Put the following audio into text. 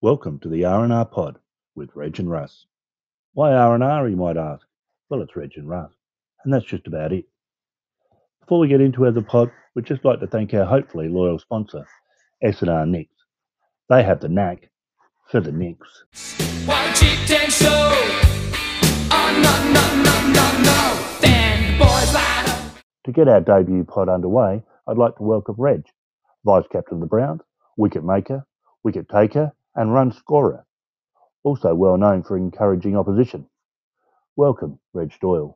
Welcome to the R&R Pod with Reg and Russ. Why R&R, you might ask? Well, it's Reg and Russ, and that's just about it. Before we get into the pod, we'd just like to thank our hopefully loyal sponsor, S&R Nicks. They have the knack for the Nicks. Get our debut pod underway, I'd like to welcome Reg, Vice Captain of the Browns, wicket maker, wicket taker, and run scorer. Also well known for encouraging opposition. Welcome, Reg Doyle.